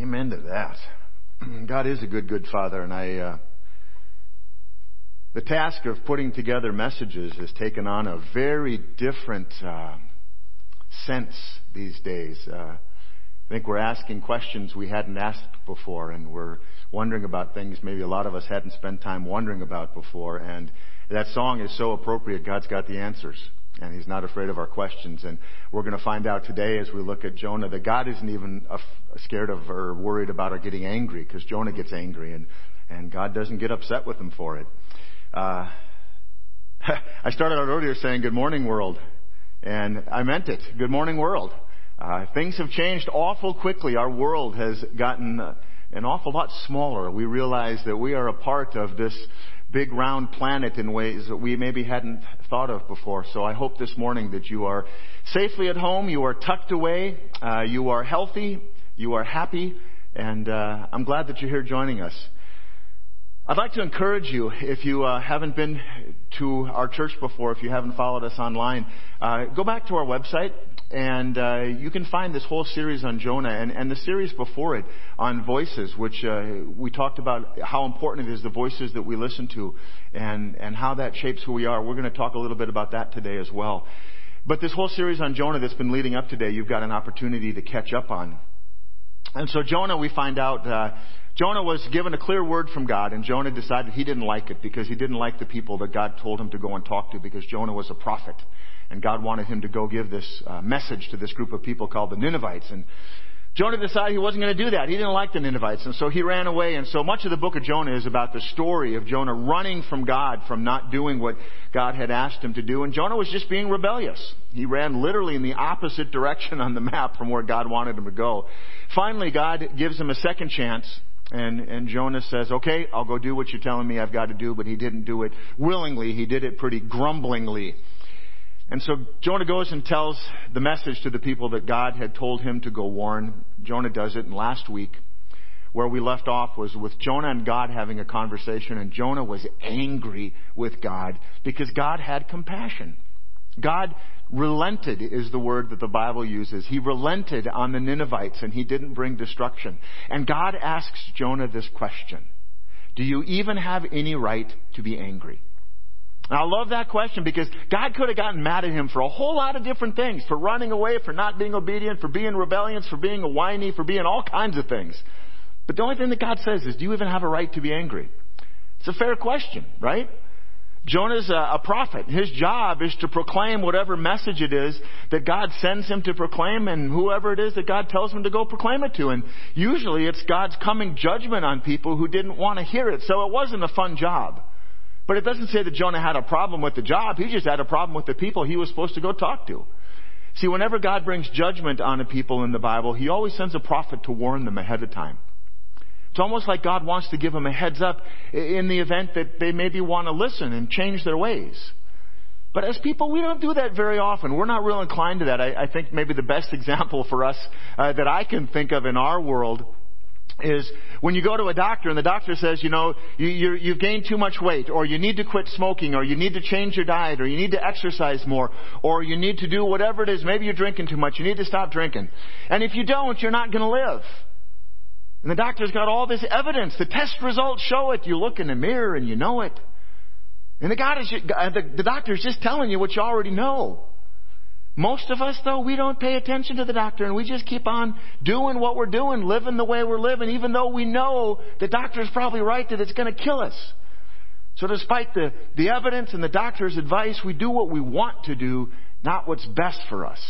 Amen to that. God is a good, good Father, and I. Uh, the task of putting together messages has taken on a very different uh, sense these days. Uh, I think we're asking questions we hadn't asked before, and we're wondering about things maybe a lot of us hadn't spent time wondering about before. And that song is so appropriate. God's got the answers and he's not afraid of our questions. And we're going to find out today as we look at Jonah that God isn't even scared of or worried about or getting angry because Jonah gets angry and, and God doesn't get upset with him for it. Uh, I started out earlier saying good morning world and I meant it. Good morning world. Uh, things have changed awful quickly. Our world has gotten uh, an awful lot smaller. We realize that we are a part of this big round planet in ways that we maybe hadn't thought of before. So I hope this morning that you are safely at home, you are tucked away, uh, you are healthy, you are happy, and uh, I'm glad that you're here joining us. I'd like to encourage you, if you uh, haven't been to our church before, if you haven't followed us online, uh, go back to our website and uh, you can find this whole series on Jonah and, and the series before it on voices, which uh, we talked about how important it is the voices that we listen to and, and how that shapes who we are. We're going to talk a little bit about that today as well. But this whole series on Jonah that's been leading up today, you've got an opportunity to catch up on. And so Jonah, we find out, uh, Jonah was given a clear word from God, and Jonah decided he didn't like it because he didn't like the people that God told him to go and talk to because Jonah was a prophet. And God wanted him to go give this uh, message to this group of people called the Ninevites. And Jonah decided he wasn't going to do that. He didn't like the Ninevites, and so he ran away. And so much of the book of Jonah is about the story of Jonah running from God, from not doing what God had asked him to do. And Jonah was just being rebellious. He ran literally in the opposite direction on the map from where God wanted him to go. Finally, God gives him a second chance, and, and Jonah says, okay, I'll go do what you're telling me I've got to do, but he didn't do it willingly. He did it pretty grumblingly. And so Jonah goes and tells the message to the people that God had told him to go warn. Jonah does it. And last week, where we left off was with Jonah and God having a conversation, and Jonah was angry with God because God had compassion. God relented is the word that the Bible uses. He relented on the Ninevites and he didn't bring destruction. And God asks Jonah this question. Do you even have any right to be angry? And I love that question because God could have gotten mad at him for a whole lot of different things. For running away, for not being obedient, for being rebellious, for being a whiny, for being all kinds of things. But the only thing that God says is, do you even have a right to be angry? It's a fair question, right? Jonah's a, a prophet. His job is to proclaim whatever message it is that God sends him to proclaim and whoever it is that God tells him to go proclaim it to. And usually it's God's coming judgment on people who didn't want to hear it. So it wasn't a fun job. But it doesn't say that Jonah had a problem with the job. He just had a problem with the people he was supposed to go talk to. See, whenever God brings judgment on a people in the Bible, He always sends a prophet to warn them ahead of time. It's almost like God wants to give them a heads up in the event that they maybe want to listen and change their ways. But as people, we don't do that very often. We're not real inclined to that. I, I think maybe the best example for us uh, that I can think of in our world is when you go to a doctor and the doctor says, you know, you, you, you've gained too much weight, or you need to quit smoking, or you need to change your diet, or you need to exercise more, or you need to do whatever it is. Maybe you're drinking too much. You need to stop drinking. And if you don't, you're not going to live. And the doctor's got all this evidence. The test results show it. You look in the mirror and you know it. And the, God is, uh, the, the doctor's just telling you what you already know. Most of us, though, we don't pay attention to the doctor and we just keep on doing what we're doing, living the way we're living, even though we know the doctor's probably right that it's going to kill us. So despite the, the evidence and the doctor's advice, we do what we want to do, not what's best for us.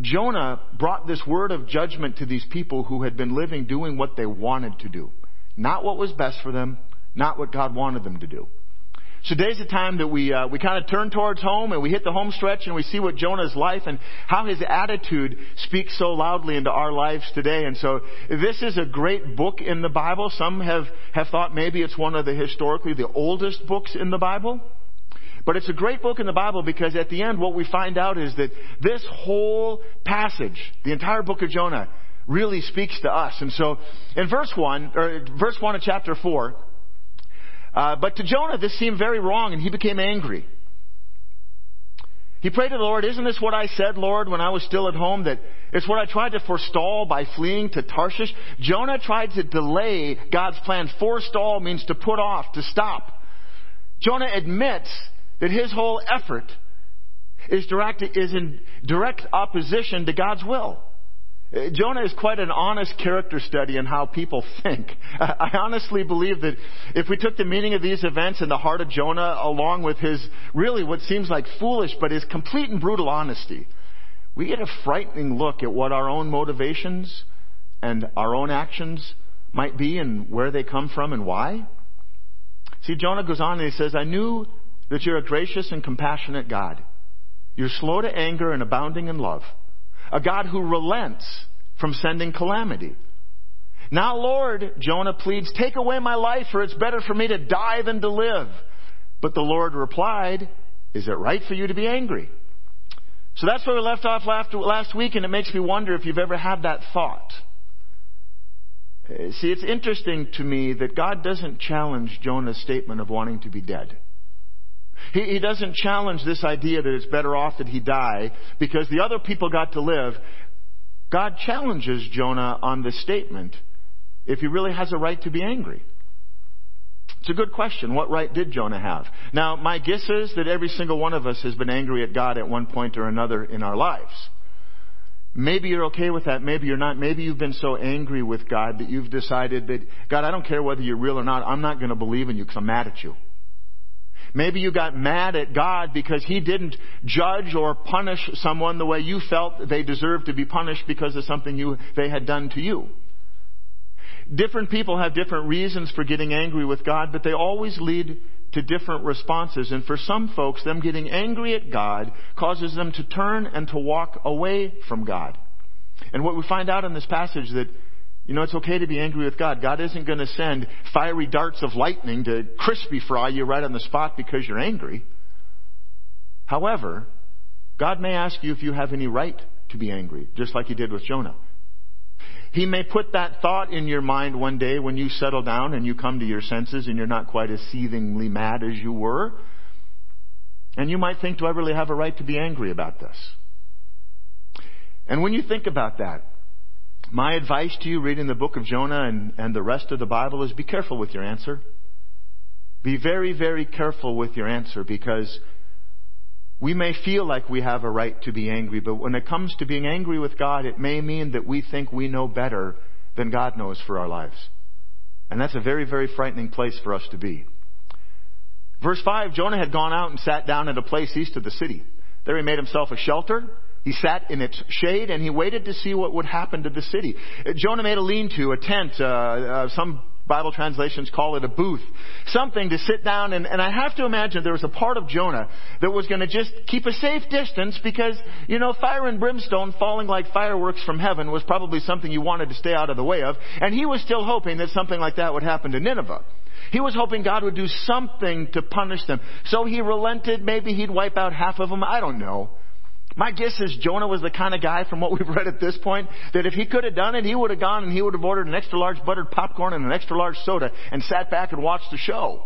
Jonah brought this word of judgment to these people who had been living doing what they wanted to do. Not what was best for them, not what God wanted them to do. So today's the time that we uh, we kind of turn towards home and we hit the home stretch and we see what Jonah's life and how his attitude speaks so loudly into our lives today. And so this is a great book in the Bible. Some have have thought maybe it's one of the historically the oldest books in the Bible. But it's a great book in the Bible because at the end what we find out is that this whole passage, the entire book of Jonah, really speaks to us. And so in verse 1, or verse 1 of chapter 4, uh, but to Jonah this seemed very wrong and he became angry. He prayed to the Lord, isn't this what I said, Lord, when I was still at home? That it's what I tried to forestall by fleeing to Tarshish? Jonah tried to delay God's plan. Forestall means to put off, to stop. Jonah admits that his whole effort is direct, is in direct opposition to God's will. Uh, Jonah is quite an honest character study in how people think. I honestly believe that if we took the meaning of these events in the heart of Jonah along with his really what seems like foolish but his complete and brutal honesty, we get a frightening look at what our own motivations and our own actions might be and where they come from and why. See, Jonah goes on and he says, I knew that you're a gracious and compassionate God. You're slow to anger and abounding in love a God who relents from sending calamity. Now, Lord, Jonah pleads, take away my life, for it's better for me to die than to live. But the Lord replied, Is it right for you to be angry? So that's where we left off last week, and it makes me wonder if you've ever had that thought. Uh, see, it's interesting to me that God doesn't challenge Jonah's statement of wanting to be dead. He, he doesn't challenge this idea that it's better off that he die because the other people got to live. God challenges Jonah on this statement if he really has a right to be angry. It's a good question. What right did Jonah have? Now, my guess is that every single one of us has been angry at God at one point or another in our lives. Maybe you're okay with that. Maybe you're not. Maybe you've been so angry with God that you've decided that, God, I don't care whether you're real or not. I'm not going to believe in you because I'm mad at you. Maybe you got mad at God because He didn't judge or punish someone the way you felt they deserved to be punished because of something you, they had done to you. Different people have different reasons for getting angry with God, but they always lead to different responses. And for some folks, them getting angry at God causes them to turn and to walk away from God. And what we find out in this passage that you know, it's okay to be angry with God. God isn't going to send fiery darts of lightning to crispy fry you right on the spot because you're angry. However, God may ask you if you have any right to be angry, just like He did with Jonah. He may put that thought in your mind one day when you settle down and you come to your senses and you're not quite as seethingly mad as you were. And you might think, do I really have a right to be angry about this? And when you think about that, my advice to you reading the book of Jonah and, and the rest of the Bible is be careful with your answer. Be very, very careful with your answer because we may feel like we have a right to be angry, but when it comes to being angry with God, it may mean that we think we know better than God knows for our lives. And that's a very, very frightening place for us to be. Verse 5 Jonah had gone out and sat down at a place east of the city. There he made himself a shelter he sat in its shade and he waited to see what would happen to the city. Jonah made a lean-to, a tent, uh, uh, some Bible translations call it a booth, something to sit down and, and I have to imagine there was a part of Jonah that was going to just keep a safe distance because, you know, fire and brimstone falling like fireworks from heaven was probably something you wanted to stay out of the way of, and he was still hoping that something like that would happen to Nineveh. He was hoping God would do something to punish them. So he relented. Maybe he'd wipe out half of them. I don't know. My guess is Jonah was the kind of guy from what we've read at this point that if he could have done it, he would have gone and he would have ordered an extra large buttered popcorn and an extra large soda and sat back and watched the show.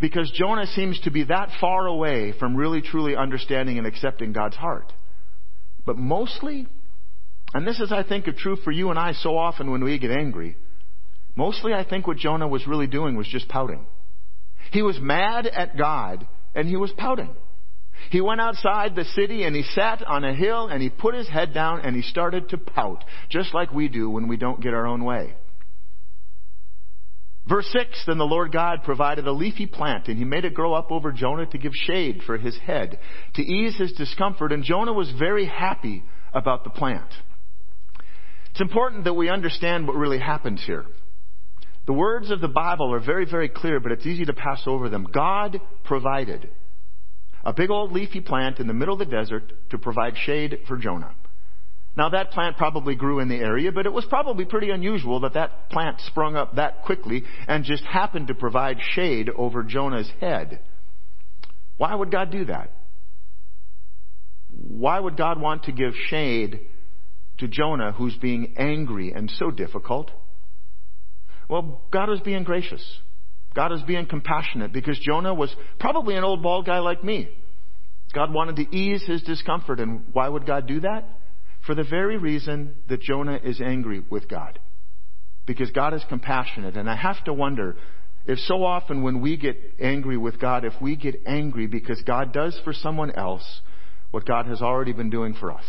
Because Jonah seems to be that far away from really truly understanding and accepting God's heart. But mostly, and this is I think of true for you and I so often when we get angry, mostly I think what Jonah was really doing was just pouting. He was mad at God and he was pouting. He went outside the city and he sat on a hill and he put his head down and he started to pout, just like we do when we don't get our own way. Verse 6 Then the Lord God provided a leafy plant, and he made it grow up over Jonah to give shade for his head, to ease his discomfort, and Jonah was very happy about the plant. It's important that we understand what really happens here. The words of the Bible are very, very clear, but it's easy to pass over them. God provided a big old leafy plant in the middle of the desert to provide shade for Jonah. Now that plant probably grew in the area, but it was probably pretty unusual that that plant sprung up that quickly and just happened to provide shade over Jonah's head. Why would God do that? Why would God want to give shade to Jonah who's being angry and so difficult? Well, God was being gracious. God is being compassionate because Jonah was probably an old bald guy like me. God wanted to ease his discomfort. And why would God do that? For the very reason that Jonah is angry with God. Because God is compassionate. And I have to wonder if so often when we get angry with God, if we get angry because God does for someone else what God has already been doing for us.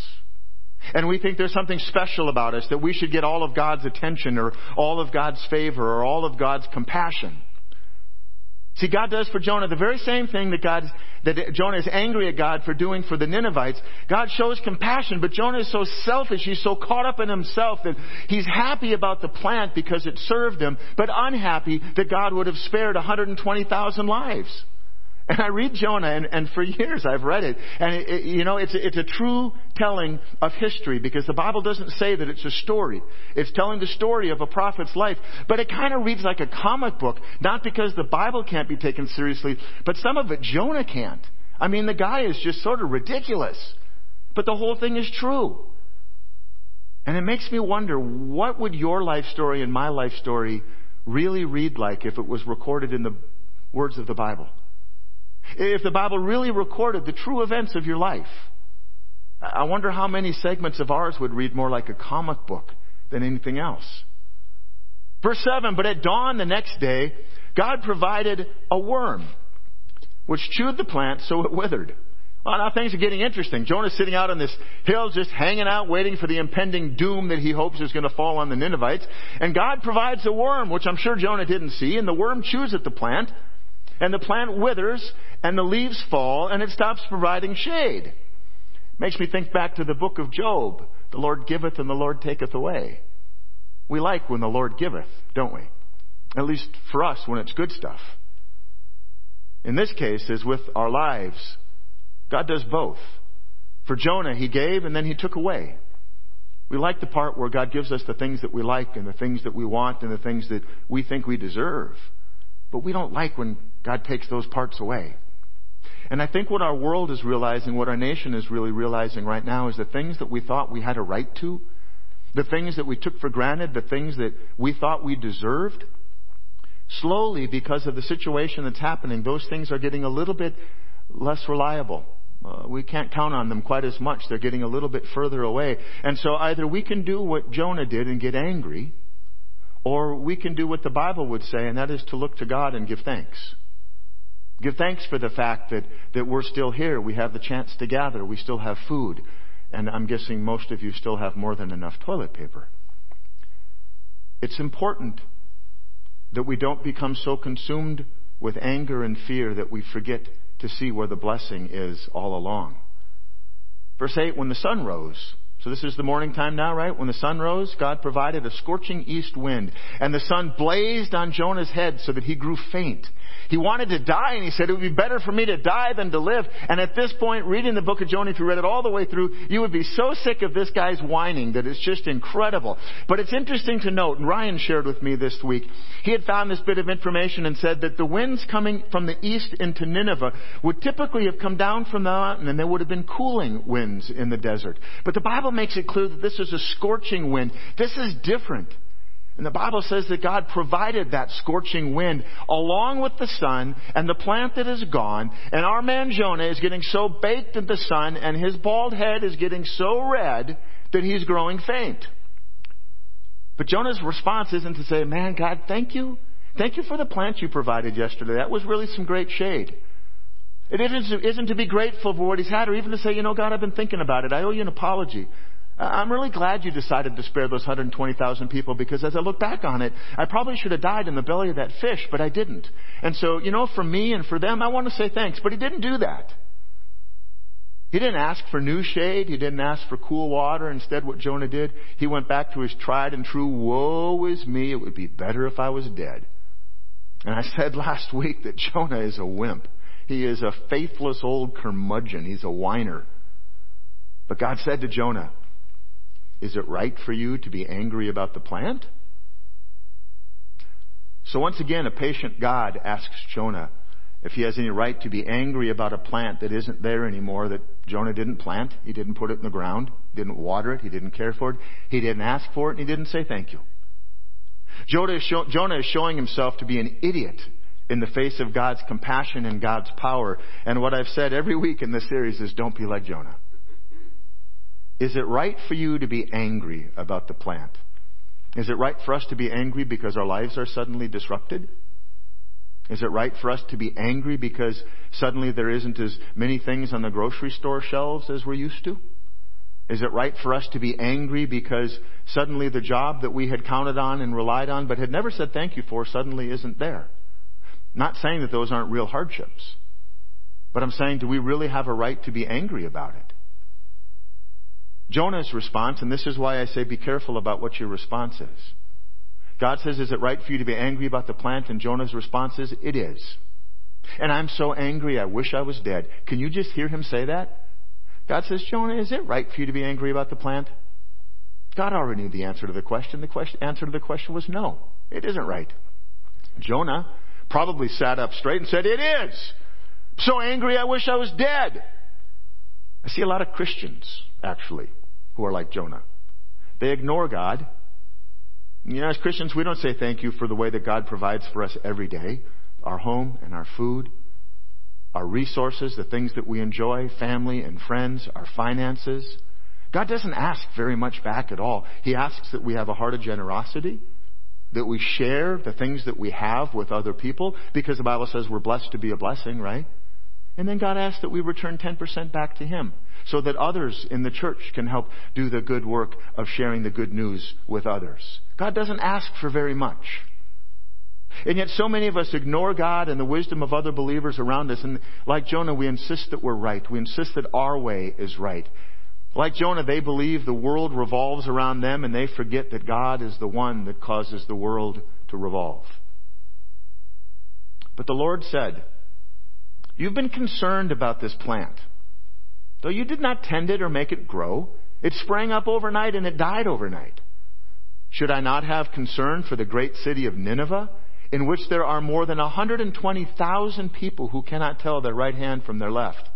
And we think there's something special about us, that we should get all of God's attention or all of God's favor or all of God's compassion. See, God does for Jonah the very same thing that God, that Jonah is angry at God for doing for the Ninevites. God shows compassion, but Jonah is so selfish, he's so caught up in himself that he's happy about the plant because it served him, but unhappy that God would have spared 120,000 lives. And I read Jonah, and, and for years I've read it. And, it, it, you know, it's, it's a true telling of history because the Bible doesn't say that it's a story. It's telling the story of a prophet's life. But it kind of reads like a comic book, not because the Bible can't be taken seriously, but some of it Jonah can't. I mean, the guy is just sort of ridiculous. But the whole thing is true. And it makes me wonder what would your life story and my life story really read like if it was recorded in the words of the Bible? If the Bible really recorded the true events of your life, I wonder how many segments of ours would read more like a comic book than anything else. Verse 7 But at dawn the next day, God provided a worm, which chewed the plant so it withered. Well, now things are getting interesting. Jonah's sitting out on this hill, just hanging out, waiting for the impending doom that he hopes is going to fall on the Ninevites. And God provides a worm, which I'm sure Jonah didn't see, and the worm chews at the plant, and the plant withers, and the leaves fall, and it stops providing shade. Makes me think back to the book of Job. The Lord giveth and the Lord taketh away. We like when the Lord giveth, don't we? At least for us when it's good stuff. In this case, as with our lives, God does both. For Jonah, he gave and then he took away. We like the part where God gives us the things that we like and the things that we want and the things that we think we deserve. But we don't like when God takes those parts away. And I think what our world is realizing, what our nation is really realizing right now, is the things that we thought we had a right to, the things that we took for granted, the things that we thought we deserved, slowly, because of the situation that's happening, those things are getting a little bit less reliable. Uh, we can't count on them quite as much. They're getting a little bit further away. And so either we can do what Jonah did and get angry, or we can do what the Bible would say, and that is to look to God and give thanks. Give thanks for the fact that, that we're still here. We have the chance to gather. We still have food. And I'm guessing most of you still have more than enough toilet paper. It's important that we don't become so consumed with anger and fear that we forget to see where the blessing is all along. Verse 8, when the sun rose, so this is the morning time now, right? When the sun rose, God provided a scorching east wind, and the sun blazed on Jonah's head so that he grew faint. He wanted to die and he said, it would be better for me to die than to live. And at this point, reading the book of Jonah, if you read it all the way through, you would be so sick of this guy's whining that it's just incredible. But it's interesting to note, and Ryan shared with me this week, he had found this bit of information and said that the winds coming from the east into Nineveh would typically have come down from the mountain and there would have been cooling winds in the desert. But the Bible makes it clear that this is a scorching wind. This is different. And the Bible says that God provided that scorching wind along with the sun and the plant that is gone. And our man Jonah is getting so baked in the sun and his bald head is getting so red that he's growing faint. But Jonah's response isn't to say, man, God, thank you. Thank you for the plant you provided yesterday. That was really some great shade. It isn't to be grateful for what he's had or even to say, you know, God, I've been thinking about it. I owe you an apology. I'm really glad you decided to spare those 120,000 people because as I look back on it, I probably should have died in the belly of that fish, but I didn't. And so, you know, for me and for them, I want to say thanks, but he didn't do that. He didn't ask for new shade. He didn't ask for cool water. Instead, what Jonah did, he went back to his tried and true, woe is me, it would be better if I was dead. And I said last week that Jonah is a wimp. He is a faithless old curmudgeon. He's a whiner. But God said to Jonah, is it right for you to be angry about the plant? So once again, a patient God asks Jonah if he has any right to be angry about a plant that isn't there anymore, that Jonah didn't plant. He didn't put it in the ground, didn't water it, he didn't care for it, he didn't ask for it, and he didn't say thank you. Jonah is, show, Jonah is showing himself to be an idiot in the face of God's compassion and God's power. And what I've said every week in this series is don't be like Jonah. Is it right for you to be angry about the plant? Is it right for us to be angry because our lives are suddenly disrupted? Is it right for us to be angry because suddenly there isn't as many things on the grocery store shelves as we're used to? Is it right for us to be angry because suddenly the job that we had counted on and relied on but had never said thank you for suddenly isn't there? Not saying that those aren't real hardships. But I'm saying, do we really have a right to be angry about it? Jonah's response, and this is why I say be careful about what your response is. God says, Is it right for you to be angry about the plant? And Jonah's response is, It is. And I'm so angry, I wish I was dead. Can you just hear him say that? God says, Jonah, is it right for you to be angry about the plant? God already knew the answer to the question. The question, answer to the question was no, it isn't right. Jonah probably sat up straight and said, It is. I'm so angry, I wish I was dead. I see a lot of Christians, actually, who are like Jonah. They ignore God. You know, as Christians, we don't say thank you for the way that God provides for us every day our home and our food, our resources, the things that we enjoy, family and friends, our finances. God doesn't ask very much back at all. He asks that we have a heart of generosity, that we share the things that we have with other people, because the Bible says we're blessed to be a blessing, right? And then God asks that we return 10% back to Him so that others in the church can help do the good work of sharing the good news with others. God doesn't ask for very much. And yet so many of us ignore God and the wisdom of other believers around us. And like Jonah, we insist that we're right. We insist that our way is right. Like Jonah, they believe the world revolves around them and they forget that God is the one that causes the world to revolve. But the Lord said, You've been concerned about this plant. Though you did not tend it or make it grow, it sprang up overnight and it died overnight. Should I not have concern for the great city of Nineveh, in which there are more than 120,000 people who cannot tell their right hand from their left,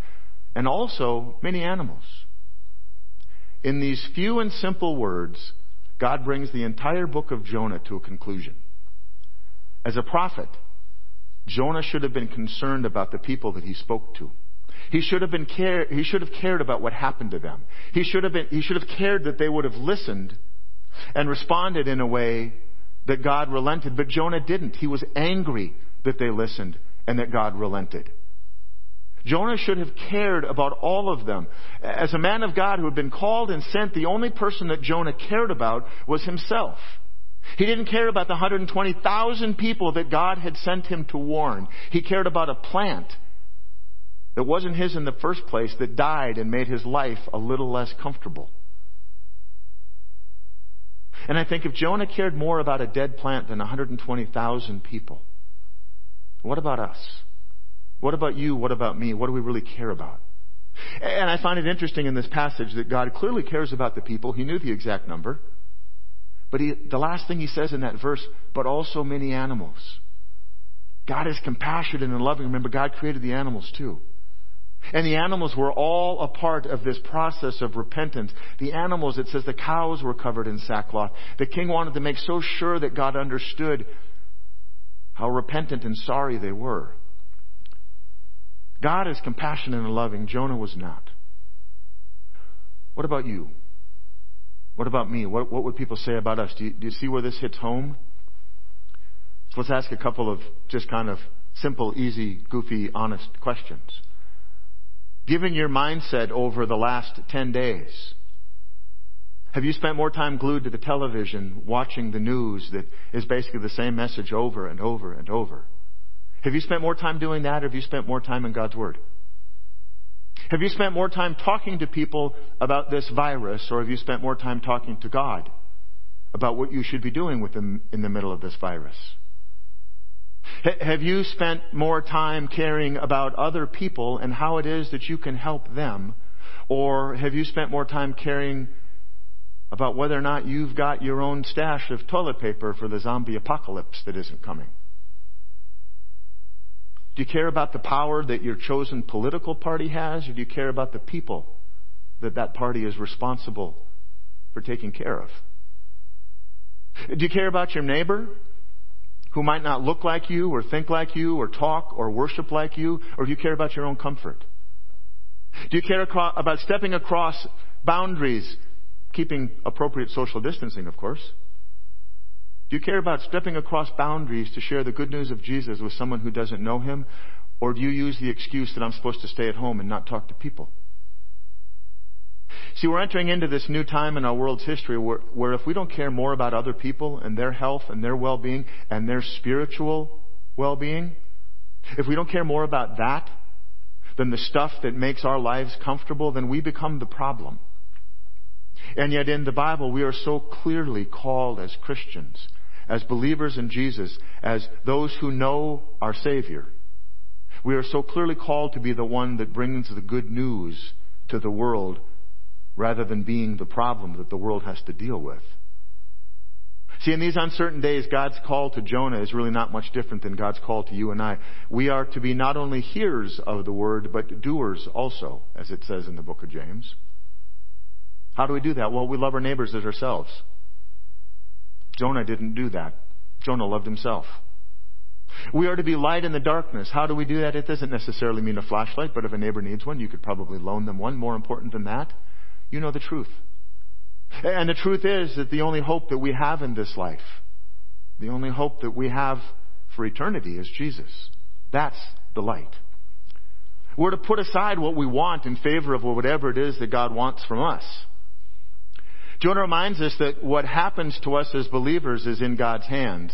and also many animals? In these few and simple words, God brings the entire book of Jonah to a conclusion. As a prophet, Jonah should have been concerned about the people that he spoke to. He should have been care, he should have cared about what happened to them. He should have been, he should have cared that they would have listened and responded in a way that God relented. But Jonah didn't. He was angry that they listened and that God relented. Jonah should have cared about all of them. As a man of God who had been called and sent, the only person that Jonah cared about was himself. He didn't care about the 120,000 people that God had sent him to warn. He cared about a plant that wasn't his in the first place that died and made his life a little less comfortable. And I think if Jonah cared more about a dead plant than 120,000 people, what about us? What about you? What about me? What do we really care about? And I find it interesting in this passage that God clearly cares about the people. He knew the exact number. But he, the last thing he says in that verse, but also many animals. God is compassionate and loving. Remember, God created the animals too. And the animals were all a part of this process of repentance. The animals, it says the cows were covered in sackcloth. The king wanted to make so sure that God understood how repentant and sorry they were. God is compassionate and loving. Jonah was not. What about you? What about me? What, what would people say about us? Do you, do you see where this hits home? So let's ask a couple of just kind of simple, easy, goofy, honest questions. Given your mindset over the last 10 days, have you spent more time glued to the television watching the news that is basically the same message over and over and over? Have you spent more time doing that or have you spent more time in God's Word? Have you spent more time talking to people about this virus, or have you spent more time talking to God about what you should be doing with them in the middle of this virus? H- have you spent more time caring about other people and how it is that you can help them? Or have you spent more time caring about whether or not you've got your own stash of toilet paper for the zombie apocalypse that isn't coming? Do you care about the power that your chosen political party has, or do you care about the people that that party is responsible for taking care of? Do you care about your neighbor? who might not look like you or think like you or talk or worship like you? Or do you care about your own comfort? Do you care about stepping across boundaries, keeping appropriate social distancing, of course? Do you care about stepping across boundaries to share the good news of Jesus with someone who doesn't know him? Or do you use the excuse that I'm supposed to stay at home and not talk to people? See, we're entering into this new time in our world's history where, where if we don't care more about other people and their health and their well-being and their spiritual well-being, if we don't care more about that than the stuff that makes our lives comfortable, then we become the problem. And yet in the Bible, we are so clearly called as Christians, as believers in Jesus, as those who know our Savior. We are so clearly called to be the one that brings the good news to the world rather than being the problem that the world has to deal with. See, in these uncertain days, God's call to Jonah is really not much different than God's call to you and I. We are to be not only hearers of the word, but doers also, as it says in the book of James. How do we do that? Well, we love our neighbors as ourselves. Jonah didn't do that. Jonah loved himself. We are to be light in the darkness. How do we do that? It doesn't necessarily mean a flashlight, but if a neighbor needs one, you could probably loan them one. More important than that, you know the truth. And the truth is that the only hope that we have in this life, the only hope that we have for eternity is Jesus. That's the light. We're to put aside what we want in favor of whatever it is that God wants from us. Jonah reminds us that what happens to us as believers is in God's hands.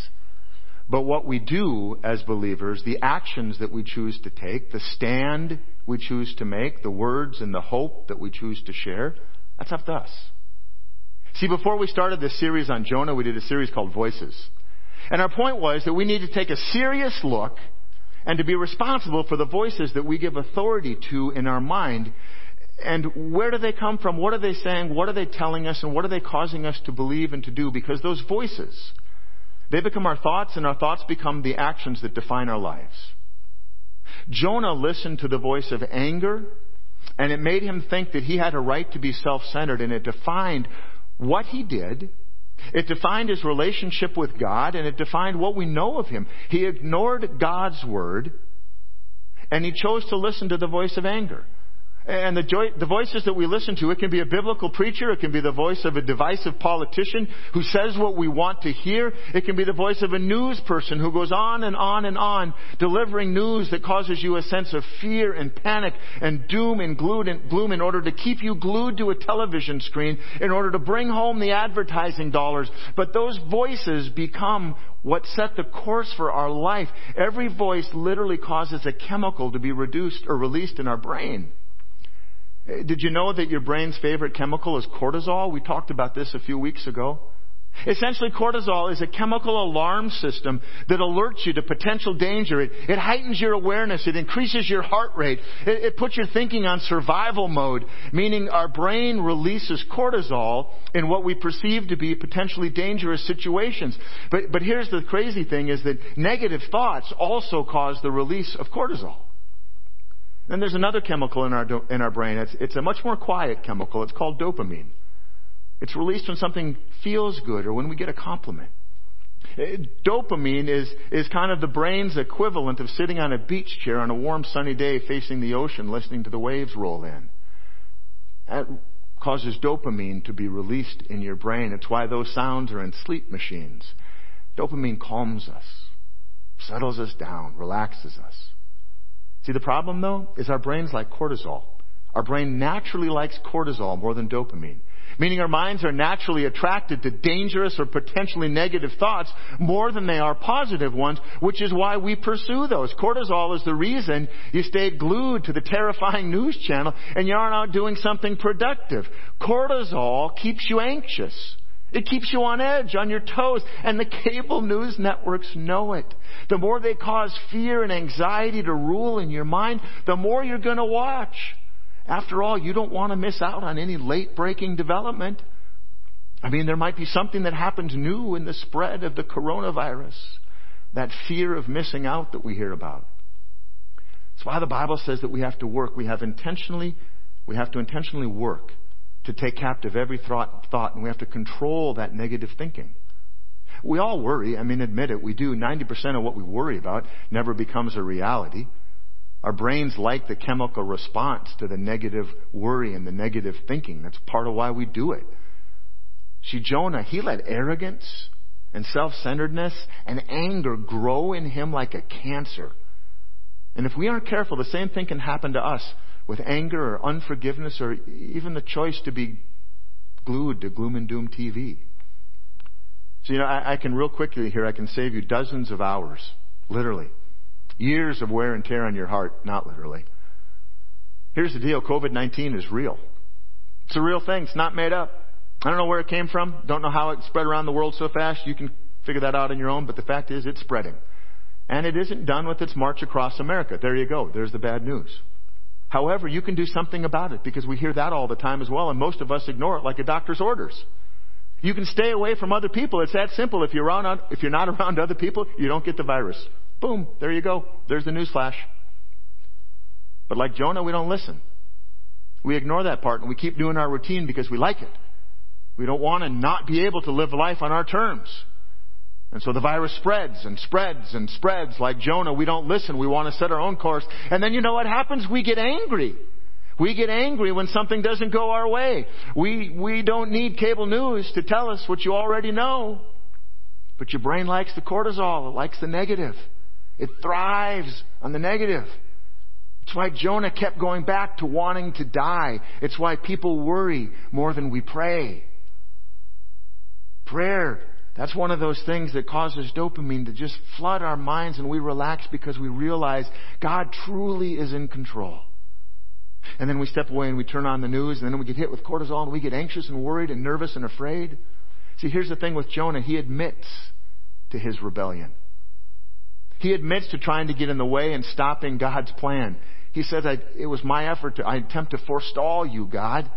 But what we do as believers, the actions that we choose to take, the stand we choose to make, the words and the hope that we choose to share, that's up to us. See, before we started this series on Jonah, we did a series called Voices. And our point was that we need to take a serious look and to be responsible for the voices that we give authority to in our mind. And where do they come from? What are they saying? What are they telling us? And what are they causing us to believe and to do? Because those voices, they become our thoughts and our thoughts become the actions that define our lives. Jonah listened to the voice of anger and it made him think that he had a right to be self-centered and it defined what he did. It defined his relationship with God and it defined what we know of him. He ignored God's word and he chose to listen to the voice of anger. And the, joy, the voices that we listen to, it can be a biblical preacher, it can be the voice of a divisive politician who says what we want to hear, it can be the voice of a news person who goes on and on and on, delivering news that causes you a sense of fear and panic and doom and gloom in order to keep you glued to a television screen, in order to bring home the advertising dollars. But those voices become what set the course for our life. Every voice literally causes a chemical to be reduced or released in our brain. Did you know that your brain's favorite chemical is cortisol? We talked about this a few weeks ago. Essentially, cortisol is a chemical alarm system that alerts you to potential danger. It, it heightens your awareness. It increases your heart rate. It, it puts your thinking on survival mode, meaning our brain releases cortisol in what we perceive to be potentially dangerous situations. But, but here's the crazy thing is that negative thoughts also cause the release of cortisol. Then there's another chemical in our, do- in our brain. It's, it's a much more quiet chemical. It's called dopamine. It's released when something feels good or when we get a compliment. It, uh, dopamine is, is kind of the brain's equivalent of sitting on a beach chair on a warm sunny day facing the ocean listening to the waves roll in. That causes dopamine to be released in your brain. It's why those sounds are in sleep machines. Dopamine calms us, settles us down, relaxes us. See, the problem though is our brain's like cortisol. Our brain naturally likes cortisol more than dopamine. Meaning our minds are naturally attracted to dangerous or potentially negative thoughts more than they are positive ones, which is why we pursue those. Cortisol is the reason you stay glued to the terrifying news channel and you aren't out doing something productive. Cortisol keeps you anxious. It keeps you on edge, on your toes, and the cable news networks know it. The more they cause fear and anxiety to rule in your mind, the more you're going to watch. After all, you don't want to miss out on any late breaking development. I mean, there might be something that happens new in the spread of the coronavirus. That fear of missing out that we hear about. That's why the Bible says that we have to work. We have intentionally, we have to intentionally work to take captive every thought, thought and we have to control that negative thinking. We all worry. I mean, admit it, we do. 90% of what we worry about never becomes a reality. Our brains like the chemical response to the negative worry and the negative thinking. That's part of why we do it. See, Jonah, he let arrogance and self-centeredness and anger grow in him like a cancer. And if we aren't careful, the same thing can happen to us with anger or unforgiveness or even the choice to be glued to gloom and doom TV. So, you know, I, I can real quickly here, I can save you dozens of hours, literally. Years of wear and tear on your heart, not literally. Here's the deal COVID 19 is real. It's a real thing, it's not made up. I don't know where it came from, don't know how it spread around the world so fast. You can figure that out on your own, but the fact is, it's spreading. And it isn't done with its march across America. There you go. There's the bad news. However, you can do something about it because we hear that all the time as well, and most of us ignore it like a doctor's orders. You can stay away from other people. It's that simple. If you're, around, if you're not around other people, you don't get the virus. Boom, there you go. There's the news flash. But like Jonah, we don't listen. We ignore that part and we keep doing our routine because we like it. We don't want to not be able to live life on our terms. And so the virus spreads and spreads and spreads. Like Jonah, we don't listen. We want to set our own course. And then you know what happens? We get angry. We get angry when something doesn't go our way. We, we don't need cable news to tell us what you already know. But your brain likes the cortisol. It likes the negative. It thrives on the negative. It's why Jonah kept going back to wanting to die. It's why people worry more than we pray. Prayer that's one of those things that causes dopamine to just flood our minds and we relax because we realize God truly is in control. And then we step away and we turn on the news and then we get hit with cortisol and we get anxious and worried and nervous and afraid. See, here's the thing with Jonah. He admits to his rebellion. He admits to trying to get in the way and stopping God's plan. He says, I it was my effort to, I attempt to forestall you, God.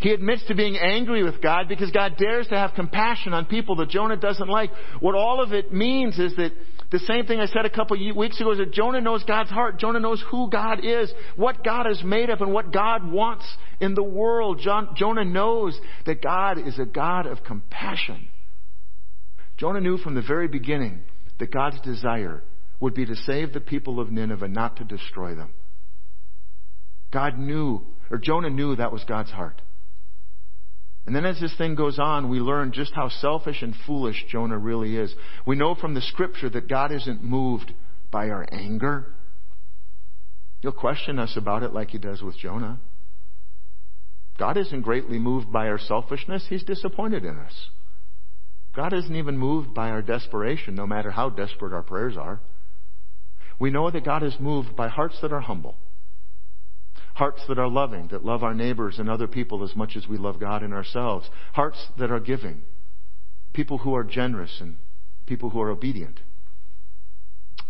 He admits to being angry with God because God dares to have compassion on people that Jonah doesn't like. What all of it means is that the same thing I said a couple weeks ago is that Jonah knows God's heart. Jonah knows who God is, what God is made of, and what God wants in the world. John, Jonah knows that God is a God of compassion. Jonah knew from the very beginning that God's desire would be to save the people of Nineveh, not to destroy them. God knew, or Jonah knew that was God's heart. And then as this thing goes on, we learn just how selfish and foolish Jonah really is. We know from the scripture that God isn't moved by our anger. He'll question us about it like he does with Jonah. God isn't greatly moved by our selfishness. He's disappointed in us. God isn't even moved by our desperation, no matter how desperate our prayers are. We know that God is moved by hearts that are humble. Hearts that are loving, that love our neighbors and other people as much as we love God and ourselves. Hearts that are giving. People who are generous and people who are obedient.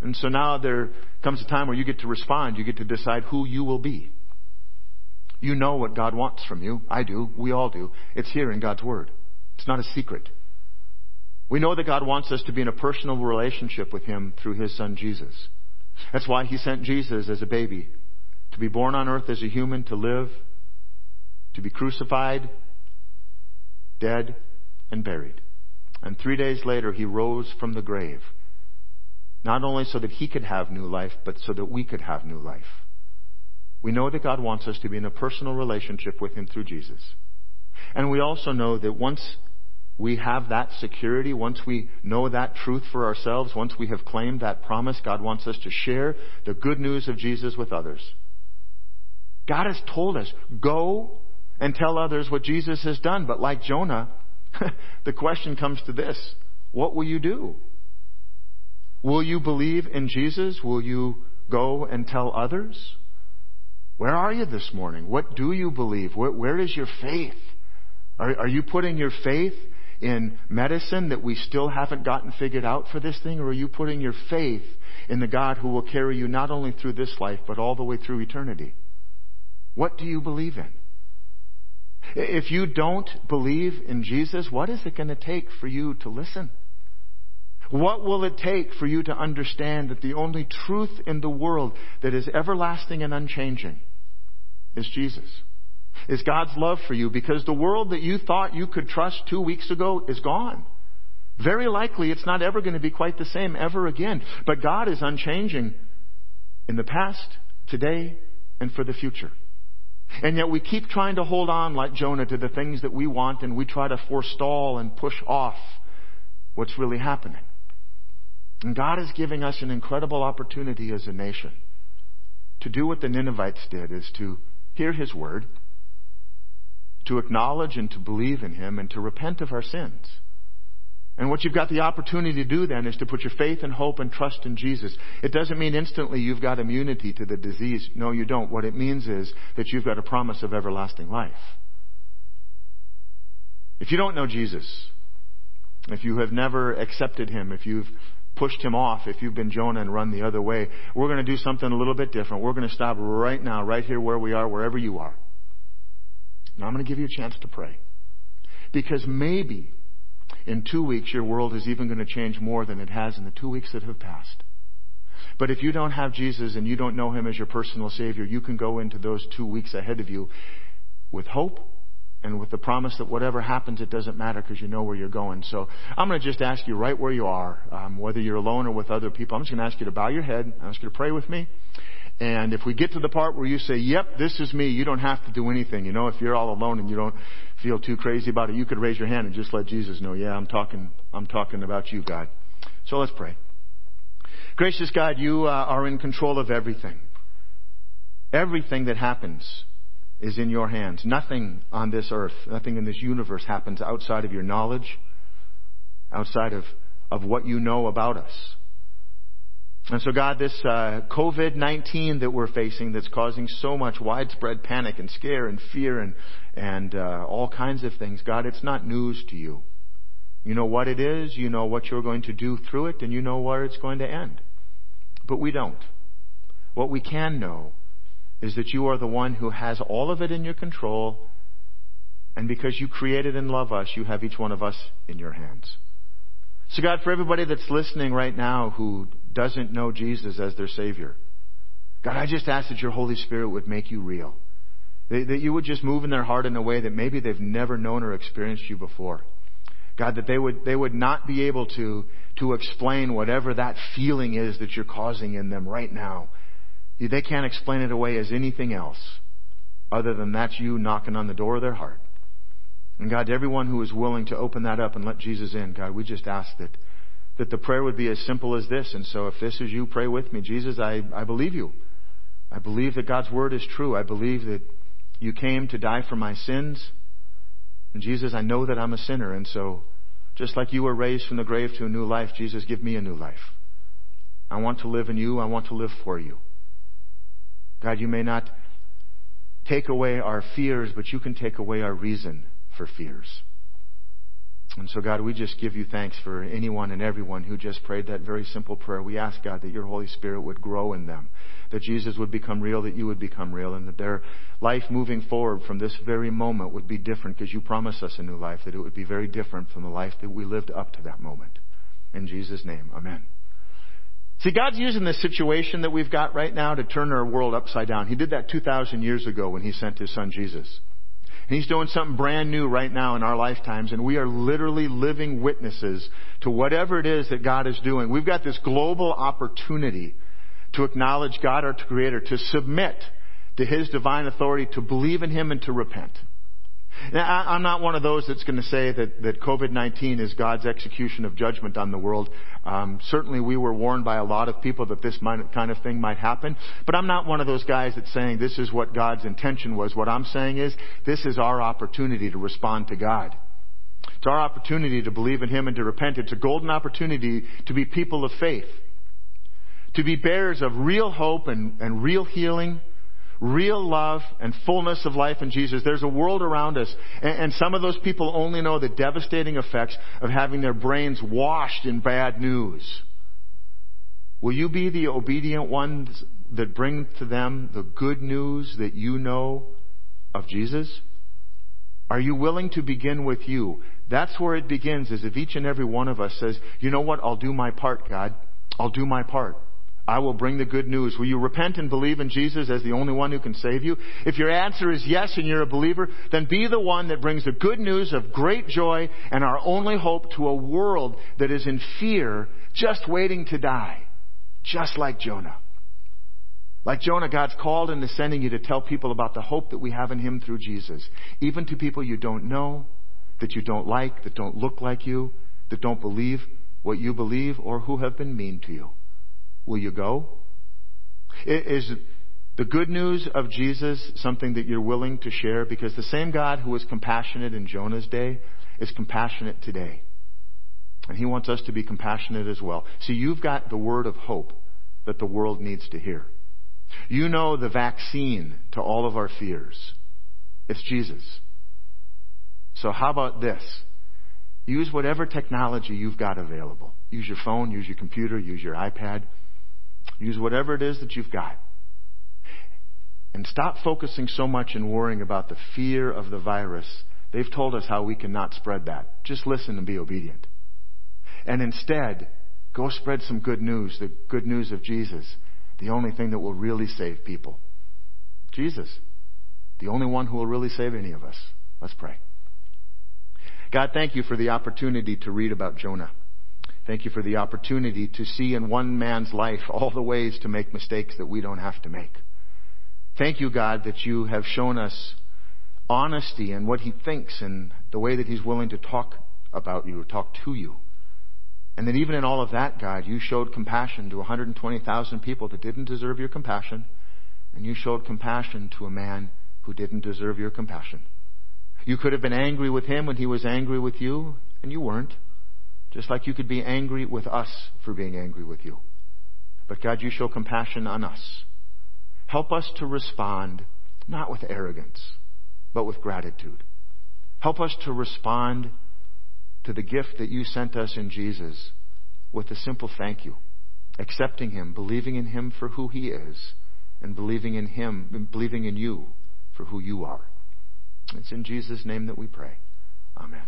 And so now there comes a time where you get to respond. You get to decide who you will be. You know what God wants from you. I do. We all do. It's here in God's Word. It's not a secret. We know that God wants us to be in a personal relationship with Him through His Son Jesus. That's why He sent Jesus as a baby to be born on earth as a human, to live, to be crucified, dead, and buried. And three days later, he rose from the grave. Not only so that he could have new life, but so that we could have new life. We know that God wants us to be in a personal relationship with him through Jesus. And we also know that once we have that security, once we know that truth for ourselves, once we have claimed that promise, God wants us to share the good news of Jesus with others. God has told us, go and tell others what Jesus has done. But like Jonah, the question comes to this what will you do? Will you believe in Jesus? Will you go and tell others? Where are you this morning? What do you believe? where, where is your faith? Are, are you putting your faith in medicine that we still haven't gotten figured out for this thing? Or are you putting your faith in the God who will carry you not only through this life, but all the way through eternity? What do you believe in? If you don't believe in Jesus, what is it going to take for you to listen? What will it take for you to understand that the only truth in the world that is everlasting and unchanging is Jesus? Is God's love for you because the world that you thought you could trust two weeks ago is gone. Very likely it's not ever going to be quite the same ever again. But God is unchanging in the past, today, and for the future. And yet we keep trying to hold on like Jonah to the things that we want and we try to forestall and push off what's really happening. And God is giving us an incredible opportunity as a nation to do what the Ninevites did is to hear his word, to acknowledge and to believe in him and to repent of our sins. And what you've got the opportunity to do then is to put your faith and hope and trust in Jesus. It doesn't mean instantly you've got immunity to the disease. No, you don't. What it means is that you've got a promise of everlasting life. If you don't know Jesus, if you have never accepted Him, if you've pushed Him off, if you've been Jonah and run the other way, we're going to do something a little bit different. We're going to stop right now, right here where we are, wherever you are. Now I'm going to give you a chance to pray. Because maybe in two weeks, your world is even going to change more than it has in the two weeks that have passed. But if you don't have Jesus and you don't know Him as your personal Savior, you can go into those two weeks ahead of you with hope and with the promise that whatever happens, it doesn't matter because you know where you're going. So I'm going to just ask you right where you are, um, whether you're alone or with other people. I'm just going to ask you to bow your head. I ask you to pray with me. And if we get to the part where you say, yep, this is me, you don't have to do anything. You know, if you're all alone and you don't feel too crazy about it, you could raise your hand and just let Jesus know, yeah, I'm talking, I'm talking about you, God. So let's pray. Gracious God, you uh, are in control of everything. Everything that happens is in your hands. Nothing on this earth, nothing in this universe happens outside of your knowledge, outside of, of what you know about us. And so, God, this uh, COVID 19 that we're facing that's causing so much widespread panic and scare and fear and, and uh, all kinds of things, God, it's not news to you. You know what it is, you know what you're going to do through it, and you know where it's going to end. But we don't. What we can know is that you are the one who has all of it in your control, and because you created and love us, you have each one of us in your hands. So, God, for everybody that's listening right now who doesn't know Jesus as their Savior, God, I just ask that your Holy Spirit would make you real. That you would just move in their heart in a way that maybe they've never known or experienced you before. God, that they would, they would not be able to, to explain whatever that feeling is that you're causing in them right now. They can't explain it away as anything else other than that's you knocking on the door of their heart. And God, everyone who is willing to open that up and let Jesus in, God, we just ask that, that the prayer would be as simple as this. And so if this is you, pray with me. Jesus, I, I believe you. I believe that God's word is true. I believe that you came to die for my sins. And Jesus, I know that I'm a sinner. And so just like you were raised from the grave to a new life, Jesus, give me a new life. I want to live in you. I want to live for you. God, you may not take away our fears, but you can take away our reason for fears. And so, God, we just give you thanks for anyone and everyone who just prayed that very simple prayer. We ask, God, that your Holy Spirit would grow in them, that Jesus would become real, that you would become real, and that their life moving forward from this very moment would be different because you promised us a new life, that it would be very different from the life that we lived up to that moment. In Jesus' name, amen. See, God's using this situation that we've got right now to turn our world upside down. He did that 2,000 years ago when He sent His Son Jesus. And he's doing something brand new right now in our lifetimes, and we are literally living witnesses to whatever it is that God is doing. We've got this global opportunity to acknowledge God, our Creator, to submit to His divine authority, to believe in Him, and to repent. Now, I'm not one of those that's going to say that, that COVID-19 is God's execution of judgment on the world. Um, certainly we were warned by a lot of people that this might, kind of thing might happen. But I'm not one of those guys that's saying this is what God's intention was. What I'm saying is this is our opportunity to respond to God. It's our opportunity to believe in Him and to repent. It's a golden opportunity to be people of faith. To be bearers of real hope and, and real healing real love and fullness of life in Jesus. There's a world around us, and, some of those people only know the devastating effects of having their brains washed in bad news. Will you be the obedient ones that bring to them the good news that you know of Jesus? Are you willing to begin with you? That's where it begins, is if each and every one of us says, you know what, I'll do my part, God. I'll do my part. I will bring the good news. Will you repent and believe in Jesus as the only one who can save you? If your answer is yes and you're a believer, then be the one that brings the good news of great joy and our only hope to a world that is in fear, just waiting to die. Just like Jonah. Like Jonah, God's called and is sending you to tell people about the hope that we have in Him through Jesus. Even to people you don't know, that you don't like, that don't look like you, that don't believe what you believe, or who have been mean to you. Will you go? Is the good news of Jesus something that you're willing to share? Because the same God who was compassionate in Jonah's day is compassionate today. And he wants us to be compassionate as well. See, you've got the word of hope that the world needs to hear. You know the vaccine to all of our fears. It's Jesus. So how about this? Use whatever technology you've got available. Use your phone, use your computer, use your iPad. Use whatever it is that you've got. And stop focusing so much and worrying about the fear of the virus. They've told us how we cannot spread that. Just listen and be obedient. And instead, go spread some good news, the good news of Jesus, the only thing that will really save people. Jesus, the only one who will really save any of us. Let's pray. God, thank you for the opportunity to read about Jonah. Thank you for the opportunity to see in one man's life all the ways to make mistakes that we don't have to make. Thank you, God, that you have shown us honesty and what he thinks and the way that he's willing to talk about you, or talk to you. And that even in all of that, God, you showed compassion to 120,000 people that didn't deserve your compassion, and you showed compassion to a man who didn't deserve your compassion. You could have been angry with him when he was angry with you, and you weren't. Just like you could be angry with us for being angry with you. But God, you show compassion on us. Help us to respond not with arrogance, but with gratitude. Help us to respond to the gift that you sent us in Jesus with a simple thank you, accepting Him, believing in Him for who He is, and believing in Him, believing in you for who you are. It's in Jesus' name that we pray. Amen.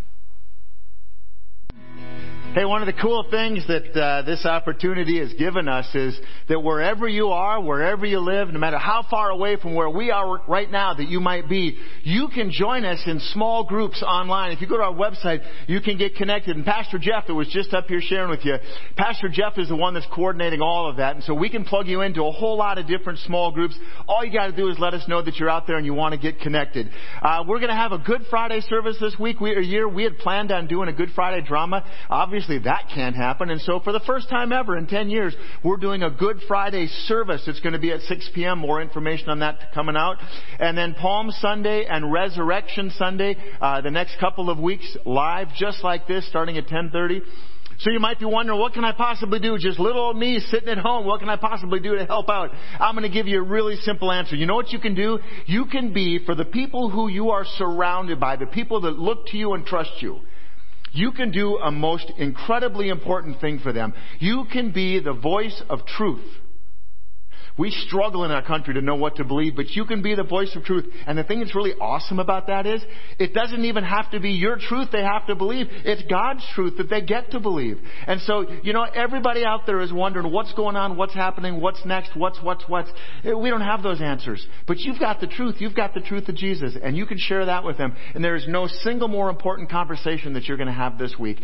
Hey, one of the cool things that uh, this opportunity has given us is that wherever you are, wherever you live, no matter how far away from where we are right now that you might be, you can join us in small groups online. If you go to our website, you can get connected. And Pastor Jeff, that was just up here sharing with you, Pastor Jeff is the one that's coordinating all of that. And so we can plug you into a whole lot of different small groups. All you got to do is let us know that you're out there and you want to get connected. Uh, we're going to have a Good Friday service this week. We, a year we had planned on doing a Good Friday drama. Obviously, that can't happen. And so for the first time ever in 10 years, we're doing a Good Friday service. It's going to be at 6 p.m. More information on that coming out. And then Palm Sunday and Resurrection Sunday, uh, the next couple of weeks live just like this starting at 1030. So you might be wondering, what can I possibly do? Just little old me sitting at home. What can I possibly do to help out? I'm going to give you a really simple answer. You know what you can do? You can be for the people who you are surrounded by, the people that look to you and trust you you can do a most incredibly important thing for them. You can be the voice of truth we struggle in our country to know what to believe, but you can be the voice of truth. And the thing that's really awesome about that is, it doesn't even have to be your truth they have to believe. It's God's truth that they get to believe. And so, you know, everybody out there is wondering what's going on, what's happening, what's next, what's, what's, what's. Eh, we don't have those answers. But you've got the truth. You've got the truth of Jesus. And you can share that with them. And there is no single more important conversation that you're going to have this week.